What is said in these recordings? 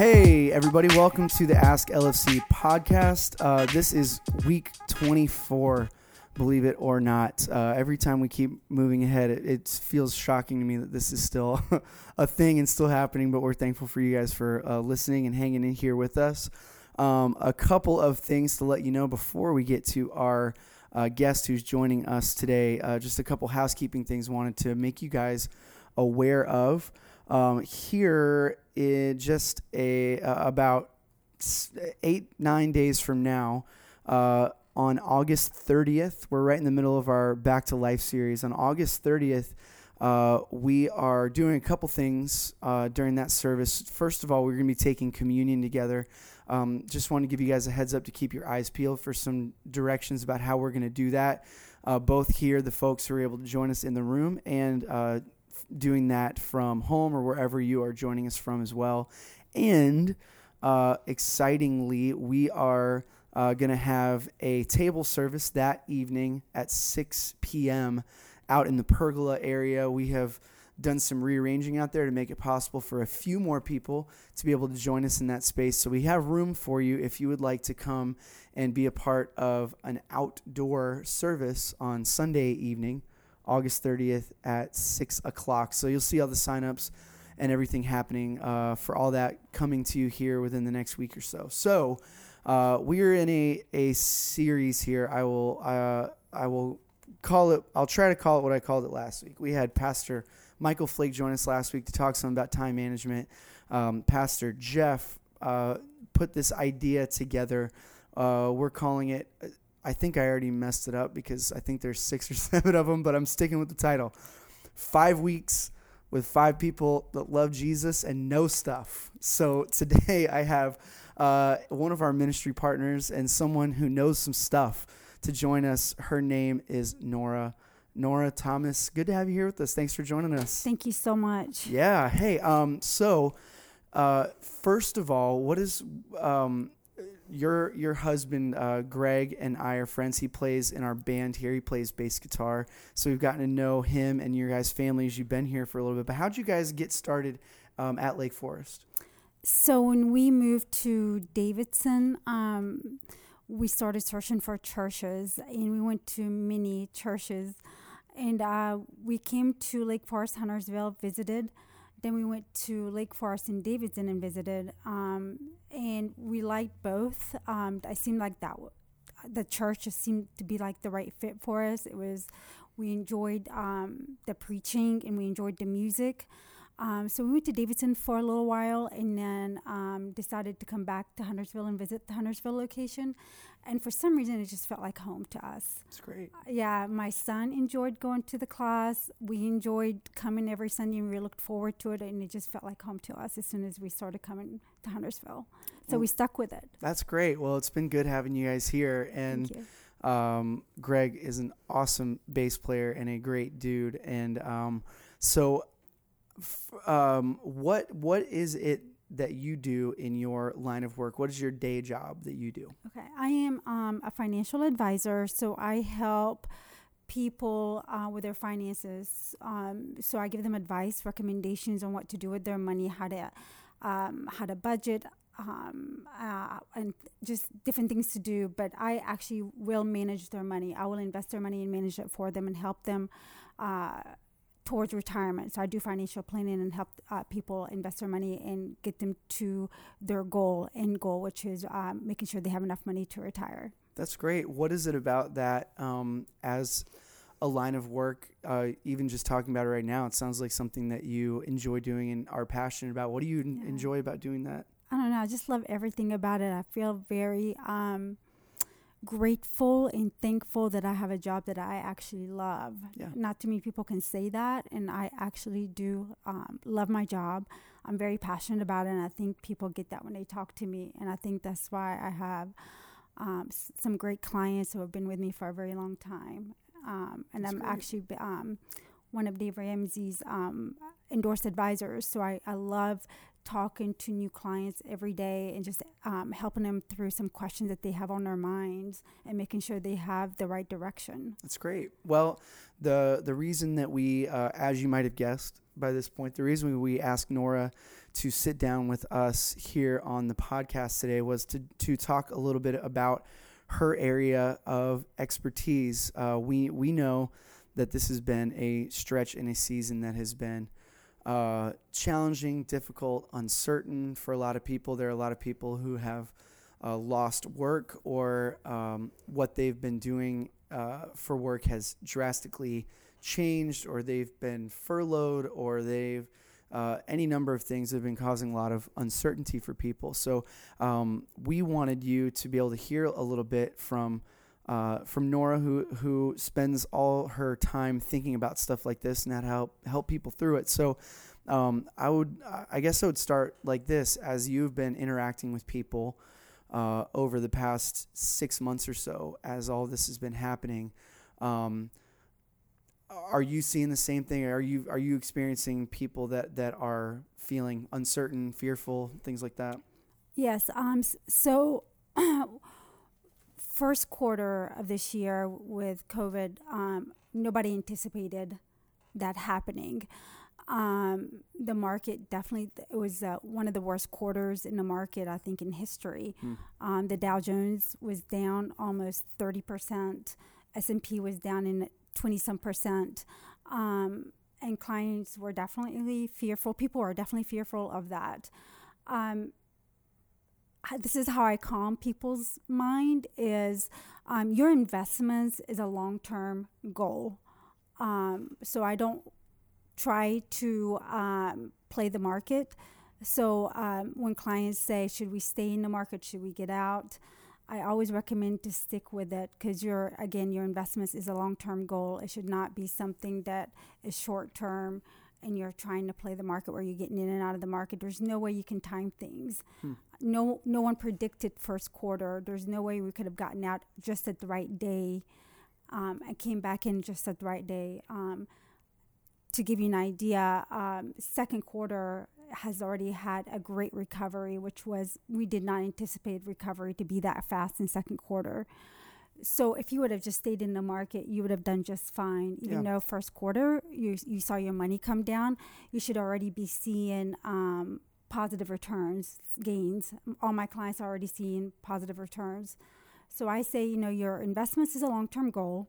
Hey, everybody, welcome to the Ask LFC podcast. Uh, this is week 24, believe it or not. Uh, every time we keep moving ahead, it, it, feels shocking to me that this is still a thing and still happening, but we're thankful for you guys for uh, listening and hanging in here with us. Um, a couple of things to let you know before we get to our uh, guest who's joining us today. Uh, just a couple housekeeping things wanted to make you guys aware of. Um, here just a uh, about eight nine days from now, uh, on August 30th, we're right in the middle of our Back to Life series. On August 30th, uh, we are doing a couple things uh, during that service. First of all, we're going to be taking communion together. Um, just want to give you guys a heads up to keep your eyes peeled for some directions about how we're going to do that. Uh, both here, the folks who are able to join us in the room, and uh, doing that from home or wherever you are joining us from as well. And uh, excitingly, we are uh, going to have a table service that evening at 6 p.m. out in the pergola area. We have done some rearranging out there to make it possible for a few more people to be able to join us in that space. So we have room for you if you would like to come and be a part of an outdoor service on Sunday evening. August 30th at 6 o'clock. So you'll see all the signups and everything happening uh, for all that coming to you here within the next week or so. So uh, we're in a, a series here. I will uh, I will call it. I'll try to call it what I called it last week. We had Pastor Michael Flake join us last week to talk some about time management. Um, Pastor Jeff uh, put this idea together. Uh, we're calling it I think I already messed it up because I think there's six or seven of them, but I'm sticking with the title. Five weeks with five people that love Jesus and know stuff. So today I have uh, one of our ministry partners and someone who knows some stuff to join us. Her name is Nora. Nora Thomas, good to have you here with us. Thanks for joining us. Thank you so much. Yeah. Hey. Um. So, uh, first of all, what is um your your husband uh, Greg and I are friends. He plays in our band here. He plays bass guitar, so we've gotten to know him and your guys' families. You've been here for a little bit, but how'd you guys get started um, at Lake Forest? So when we moved to Davidson, um, we started searching for churches, and we went to many churches, and uh, we came to Lake Forest, Huntersville, visited then we went to Lake Forest in Davidson and visited, um, and we liked both. Um, I seemed like that the church just seemed to be like the right fit for us. It was we enjoyed um, the preaching and we enjoyed the music. Um, so we went to Davidson for a little while and then um, decided to come back to Huntersville and visit the Huntersville location. And for some reason, it just felt like home to us. It's great. Yeah, my son enjoyed going to the class. We enjoyed coming every Sunday and we looked forward to it. And it just felt like home to us as soon as we started coming to Huntersville. So we stuck with it. That's great. Well, it's been good having you guys here. And um, Greg is an awesome bass player and a great dude. And um, so um, what what is it that you do in your line of work? What is your day job that you do? Okay, I am um, a financial advisor, so I help people uh, with their finances. Um, so I give them advice, recommendations on what to do with their money, how to um, how to budget, um, uh, and just different things to do. But I actually will manage their money. I will invest their money and manage it for them and help them. Uh, towards retirement. So I do financial planning and help uh, people invest their money and get them to their goal, end goal, which is um, making sure they have enough money to retire. That's great. What is it about that um, as a line of work? Uh, even just talking about it right now, it sounds like something that you enjoy doing and are passionate about. What do you yeah. enjoy about doing that? I don't know. I just love everything about it. I feel very um, grateful and thankful that I have a job that I actually love. Yeah. Not too many people can say that, and I actually do um, love my job. I'm very passionate about it, and I think people get that when they talk to me. And I think that's why I have um, s- some great clients who have been with me for a very long time. Um, and that's I'm great. actually um, one of Dave Ramsey's um, endorsed advisors. So I, I love talking to new clients every day and just um, helping them through some questions that they have on their minds and making sure they have the right direction. That's great. Well, the the reason that we, uh, as you might have guessed by this point. The reason we asked Nora to sit down with us here on the podcast today was to to talk a little bit about her area of expertise. Uh, we we know that this has been a stretch in a season that has been uh, challenging, difficult, uncertain for a lot of people. There are a lot of people who have uh, lost work or um, what they've been doing uh, for work has drastically changed, or they've been furloughed, or they've uh, any number of things have been causing a lot of uncertainty for people. So um, we wanted you to be able to hear a little bit from uh, from Nora, who who spends all her time thinking about stuff like this and how to help help people through it. So um, I would, I guess, I would start like this: as you've been interacting with people uh, over the past six months or so, as all this has been happening. Um, are you seeing the same thing? Are you are you experiencing people that that are feeling uncertain, fearful, things like that? Yes. Um. So, first quarter of this year with COVID, um, nobody anticipated that happening. Um, the market definitely it was uh, one of the worst quarters in the market I think in history. Hmm. Um, the Dow Jones was down almost thirty percent. S and P was down in 20 some percent. Um, and clients were definitely fearful. People are definitely fearful of that. This is how I calm people's mind is um, your investments is a long-term goal. Um, so I don't try to um, play the market. So um, when clients say, should we stay in the market? Should we get out? I always recommend to stick with it because your again your investments is a long term goal. It should not be something that is short term and you're trying to play the market where you're getting in and out of the market. There's no way you can time things. Hmm. No no one predicted first quarter. There's no way we could have gotten out just at the right day um, and came back in just at the right day. Um, to give you an idea, um, second quarter has already had a great recovery, which was we did not anticipate recovery to be that fast in second quarter. So if you would have just stayed in the market, you would have done just fine. Even yeah. though first quarter you you saw your money come down, you should already be seeing um, positive returns gains. All my clients are already seeing positive returns. So I say, you know, your investments is a long term goal.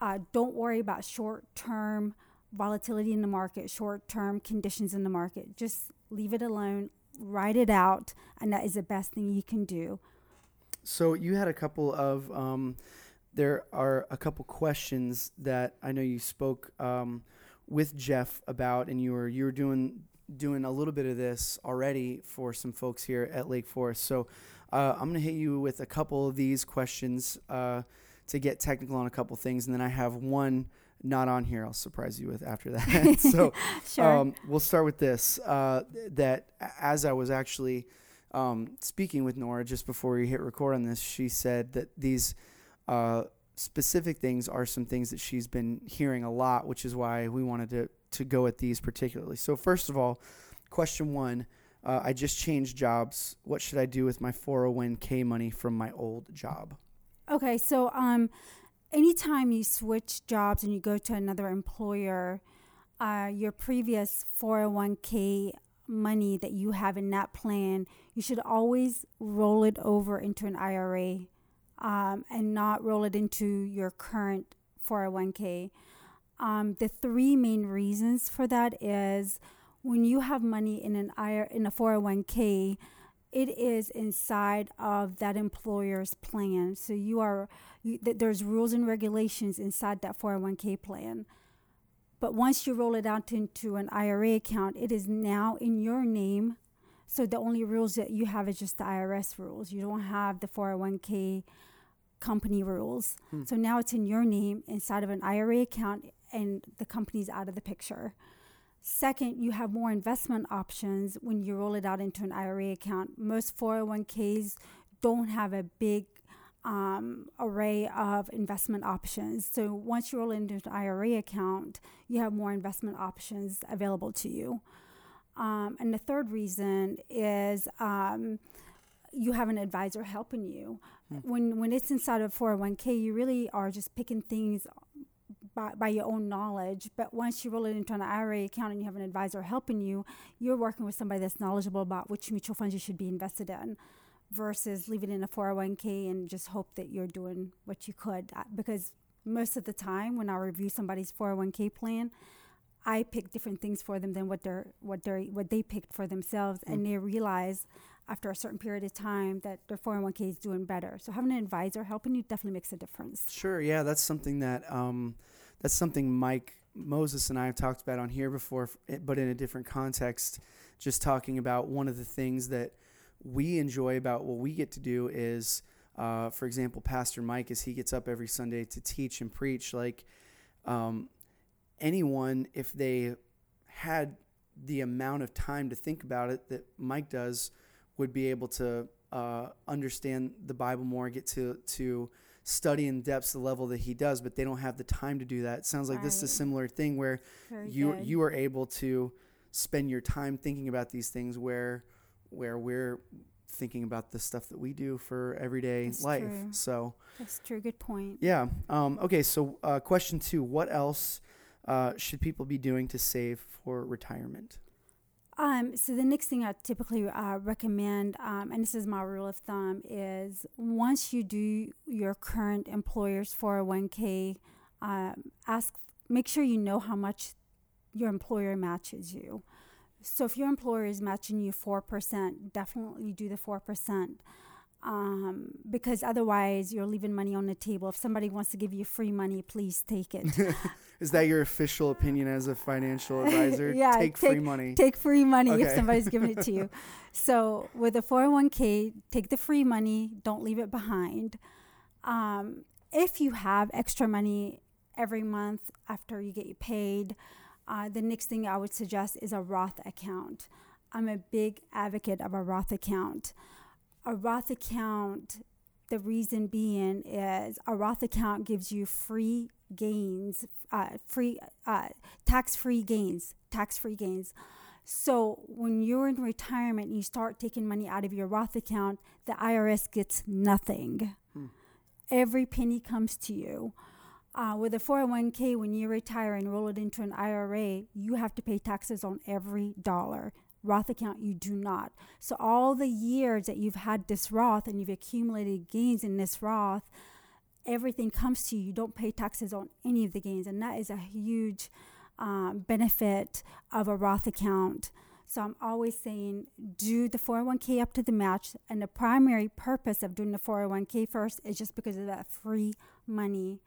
Uh, don't worry about short term volatility in the market, short term conditions in the market. Just leave it alone, write it out, and that is the best thing you can do. So you had a couple of um, there are a couple questions that I know you spoke um, with Jeff about, and you were you were doing doing a little bit of this already for some folks here at Lake Forest. So uh, I'm going to hit you with a couple of these questions uh, to get technical on a couple things, and then I have one not on here. I'll surprise you with after that. so sure. um, we'll start with this. Uh, that as I was actually um, speaking with Nora just before we hit record on this, she said that these uh, specific things are some things that she's been hearing a lot, which is why we wanted to to go at these particularly. So first of all, question one. Uh, I just changed jobs. What should I do with my 401k money from my old job? Okay, so um, anytime you switch jobs and you go to another employer, uh, your previous 401k money that you have in that plan, you should always roll it over into an IRA um, and not roll it into your current 401k. Um, the three main reasons for that is when you have money in an IRA, in a 401k, it is inside of that employer's plan. So you are you, th- there's rules and regulations inside that 401k plan. But once you roll it out into an IRA account, it is now in your name. So the only rules that you have is just the IRS rules. You don't have the 401k company rules. Hmm. So now it's in your name inside of an IRA account and the company's out of the picture. Second, you have more investment options when you roll it out into an IRA account. Most 401ks don't have a big um, array of investment options. So once you roll into an IRA account, you have more investment options available to you. Um, and the third reason is um, you have an advisor helping you. Hmm. When when it's inside of 401k, you really are just picking things by, by your own knowledge. But once you roll it into an IRA account and you have an advisor helping you, you're working with somebody that's knowledgeable about which mutual funds you should be invested in versus leaving in a 401k and just hope that you're doing what you could. Because most of the time when I review somebody's 401k plan, I pick different things for them than what they're what they what they picked for themselves, mm. and they realize after a certain period of time that their 401k is doing better. So having an advisor helping you definitely makes a difference. Sure, yeah, that's something that um, that's something Mike Moses and I have talked about on here before, but in a different context. Just talking about one of the things that we enjoy about what we get to do is, uh, for example, Pastor Mike, as he gets up every Sunday to teach and preach, like um, anyone, if they had the amount of time to think about it that Mike does, would be able to uh, understand the Bible more, get to to study in depth the level that he does, but they don't have the time to do that. It sounds like right. this is a similar thing where Very you good. you are able to spend your time thinking about these things where where we're thinking about the stuff that we do for everyday That's life. True. So That's true. Good point. Yeah. Um, okay. So uh, question two: What else uh, should people be doing to save for retirement? Um, so the next thing I typically uh, recommend, um, and this is my rule of thumb, is once you do your current employer's 401k, um, ask, make sure you know how much your employer matches you. So if your employer is matching you 4%, definitely do the 4% um, because otherwise you're leaving money on the table. If somebody wants to give you free money, please take it. Is that your official opinion as a financial advisor? yeah, take, take, free money. Take free money okay. if somebody's giving it to you. So with a 401k, take the free money. Don't leave it behind. Um, if you have extra money every month after you get paid, uh, the next thing I would suggest is a Roth account. I'm a big advocate of a Roth account a Roth account, the reason being is a Roth account gives you free gains, uh, free uh, tax-free gains, tax-free gains. So when you're in retirement and you start taking money out of your Roth account, the IRS gets nothing. Hmm. Every penny comes to you. Uh, with a 401k, when you retire and roll it into an IRA, you have to pay taxes on every dollar. Roth account, you do not. So, all the years that you've had this Roth and you've accumulated gains in this Roth, everything comes to you. You don't pay taxes on any of the gains. And that is a huge um, benefit of a Roth account. So, I'm always saying do the 401k up to the match. And the primary purpose of doing the 401k first is just because of that free money.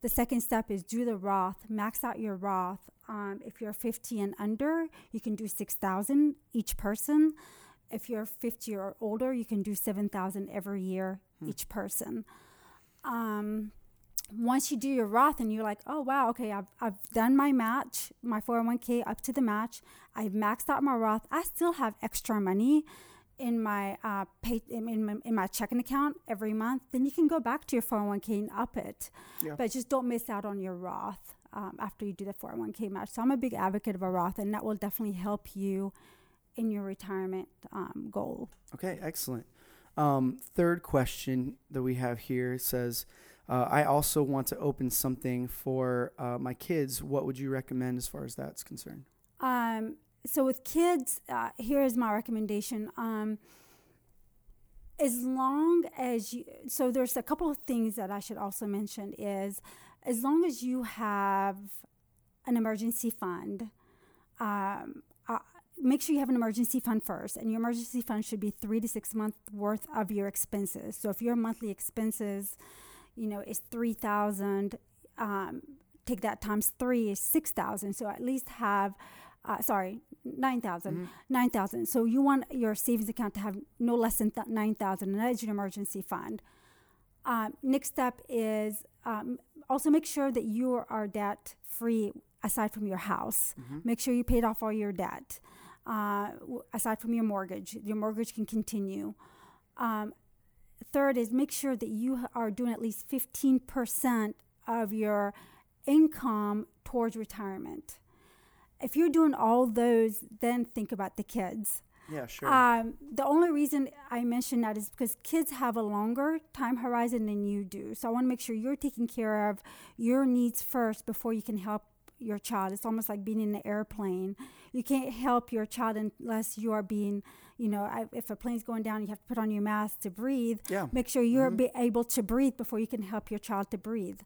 The second step is do the Roth, max out your Roth. Um, if you're 50 and under, you can do 6,000 each person. If you're 50 or older, you can do 7,000 every year hmm. each person. Um, once you do your Roth and you're like, oh wow, okay, I've, I've done my match, my 401k up to the match. I've maxed out my Roth. I still have extra money in my uh, pay in, in, my, in my checking account every month, then you can go back to your 401k and up it. Yeah. But just don't miss out on your Roth um, after you do the 401k match. So I'm a big advocate of a Roth, and that will definitely help you in your retirement um, goal. Okay, excellent. Um, third question that we have here says, uh, I also want to open something for uh, my kids. What would you recommend as far as that's concerned? Um, so with kids, uh, here is my recommendation. Um, as long as you, so there's a couple of things that I should also mention is as long as you have an emergency fund, um, uh, make sure you have an emergency fund first, and your emergency fund should be three to six months worth of your expenses. So if your monthly expenses, you know, is three thousand, um, take that times three is six thousand. So at least have uh, sorry, 9,000. Mm-hmm. 9,000. So you want your savings account to have no less than th- 9,000, and that is your emergency fund. Um, next step is um, also make sure that you are debt free aside from your house. Mm-hmm. Make sure you paid off all your debt uh, aside from your mortgage. Your mortgage can continue. Um, third is make sure that you are doing at least 15% of your income towards retirement if you're doing all those, then think about the kids. Yeah, sure. Um, the only reason I mention that is because kids have a longer time horizon than you do. So I want to make sure you're taking care of your needs first before you can help your child. It's almost like being in an airplane. You can't help your child unless you are being, you know, I, if a plane's going down, you have to put on your mask to breathe. Yeah. Make sure you're Mhm. be able to breathe before you can help your child to breathe.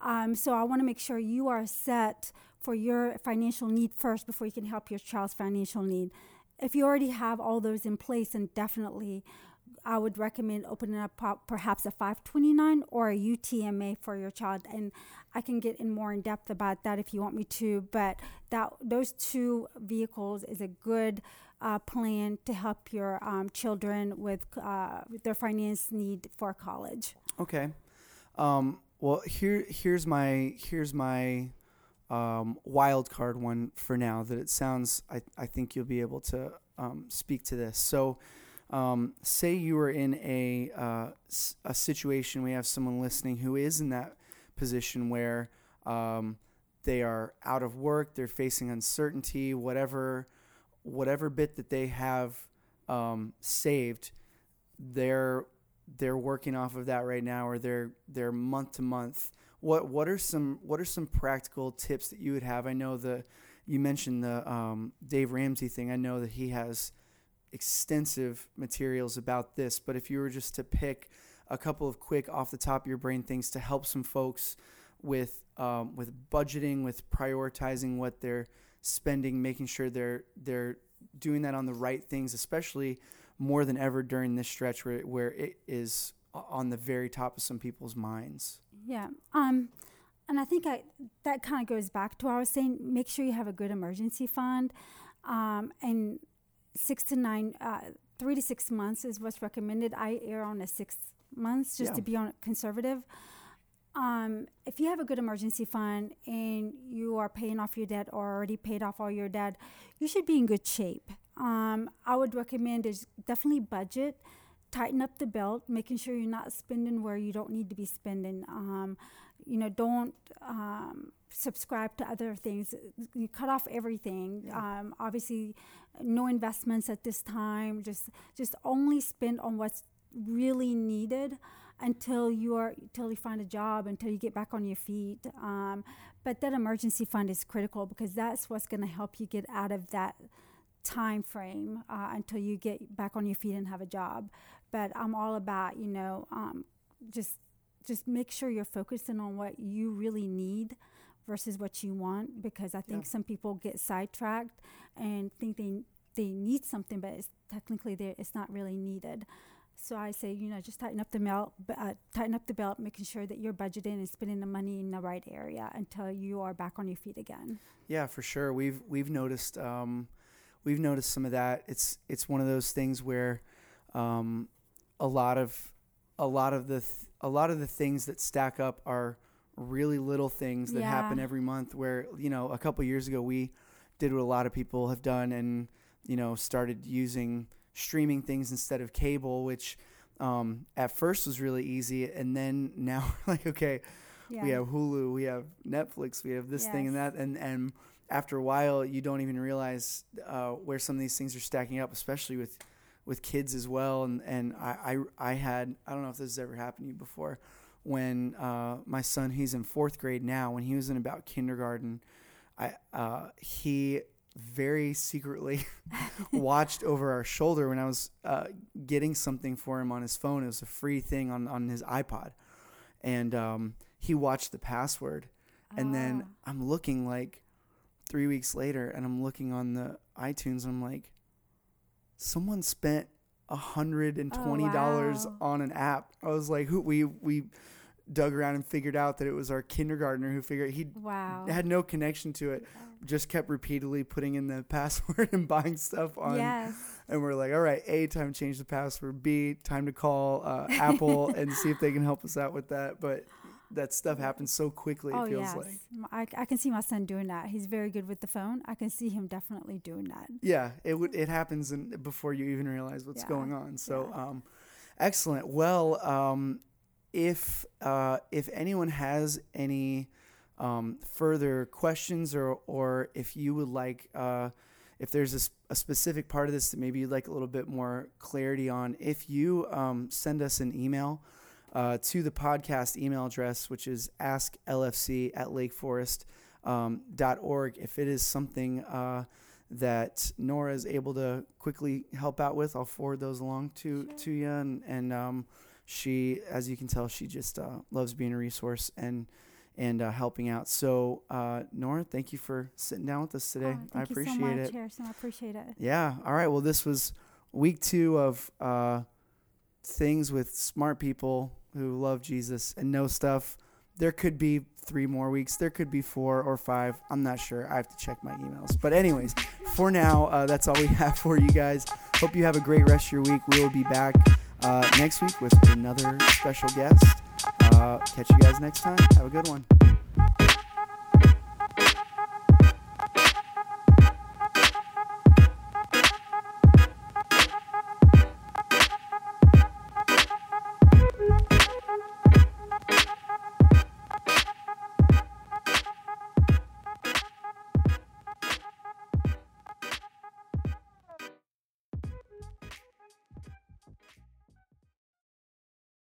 Um, so I want to make sure you are set for your financial need first before you can help your child's financial need. If you already have all those in place, then definitely I would recommend opening up perhaps a 529 or a UTMA for your child. And I can get in more in depth about that if you want me to. But that those two vehicles is a good uh, plan to help your um, children with, uh, their finance need for college. Okay. Um, well, here here's my here's my um, wild card one for now. That it sounds I I think you'll be able to um, speak to this. So, um, say you are in a uh, a situation. We have someone listening who is in that position where um, they are out of work. They're facing uncertainty. Whatever whatever bit that they have um, saved, they're they're working off of that right now, or they're they're month to month. What what are some what are some practical tips that you would have? I know the you mentioned the um, Dave Ramsey thing. I know that he has extensive materials about this. But if you were just to pick a couple of quick off the top of your brain things to help some folks with um, with budgeting, with prioritizing what they're spending, making sure they're they're doing that on the right things, especially more than ever during this stretch where where it is on the very top of some people's minds. Yeah. Um, and I think I, that kind of goes back to what I was saying. Make sure you have a good emergency fund, um, and six to nine, uh, three to six months is what's recommended. I err on the six months just Yeah. to be on conservative. Um, if you have a good emergency fund and you are paying off your debt or already paid off all your debt, you should be in good shape. Um, I would recommend is definitely budget, tighten up the belt, making sure you're not spending where you don't need to be spending. Um, you know, don't um, subscribe to other things. You cut off everything. Yeah. Um, obviously, no investments at this time. Just just only spend on what's really needed until you are until you find a job until you get back on your feet um, but that emergency fund is critical because that's what's going to help you get out of that time frame uh, until you get back on your feet and have a job but i'm all about you know um, just just make sure you're focusing on what you really need versus what you want because i think Yeah. some people get sidetracked and think they they need something but it's technically there it's not really needed so I say, you know, just tighten up the belt, uh, tighten up the belt, making sure that you're budgeting and spending the money in the right area until you are back on your feet again. Yeah, for sure. We've we've noticed um, we've noticed some of that. It's it's one of those things where um, a lot of a lot of the th- a lot of the things that stack up are really little things that happen every month. Where you know a couple years ago we did what a lot of people have done and you know started using streaming things instead of cable, which um, at first was really easy, and then now we're like okay Yeah. we have Hulu, we have Netflix, we have this thing and that, and and after a while, you don't even realize uh, where some of these things are stacking up, especially with with kids as well. And and I I, I had I don't know if this has ever happened to you before, when uh, my son he's in fourth grade now, when he was in about kindergarten, I uh, he very secretly watched over our shoulder when I was uh, getting something for him on his phone. It was a free thing on on his iPod, and um, he watched the password. And then Oh. I'm looking like three weeks later, and I'm looking on the iTunes, and I'm like, someone spent a hundred and twenty dollars wow. on an app. I was like, who we we dug around and figured out that it was our kindergartner who figured he wow. had no connection to it, just kept repeatedly putting in the password and buying stuff on. yes. And we're like, all right, A, time to change the password. B, time to call uh, Apple and see if they can help us out with that. But that stuff happens so quickly, it Oh feels yes. like. I, I can see my son doing that. He's very good with the phone. I can see him definitely doing that. Yeah, it would it happens in, before you even realize what's Yeah, going on. So, yeah. um, excellent. Well, um, if uh, if anyone has any um, further questions or or if you would like uh, if there's a, a, specific part of this that maybe you'd like a little bit more clarity on, if you um, send us an email uh, to the podcast email address, which is asklfc at lakeforest.org, um, if it is something uh, that Nora is able to quickly help out with, I'll forward those along to, sure. to you. And, and um, she, as you can tell, she just uh, loves being a resource and and uh, helping out. So, uh, Nora, thank you for sitting down with us today. Oh, I appreciate so much, it. Harrison. I appreciate it. Yeah. All right. Well, this was week two of uh, things with smart people who love Jesus and know stuff. There could be three more weeks. There could be four or five. I'm not sure. I have to check my emails. But, anyways, for now, uh, that's all we have for you guys. Hope you have a great rest of your week. We will be back uh, next week with another special guest. Uh, catch you guys next time. Have a good one.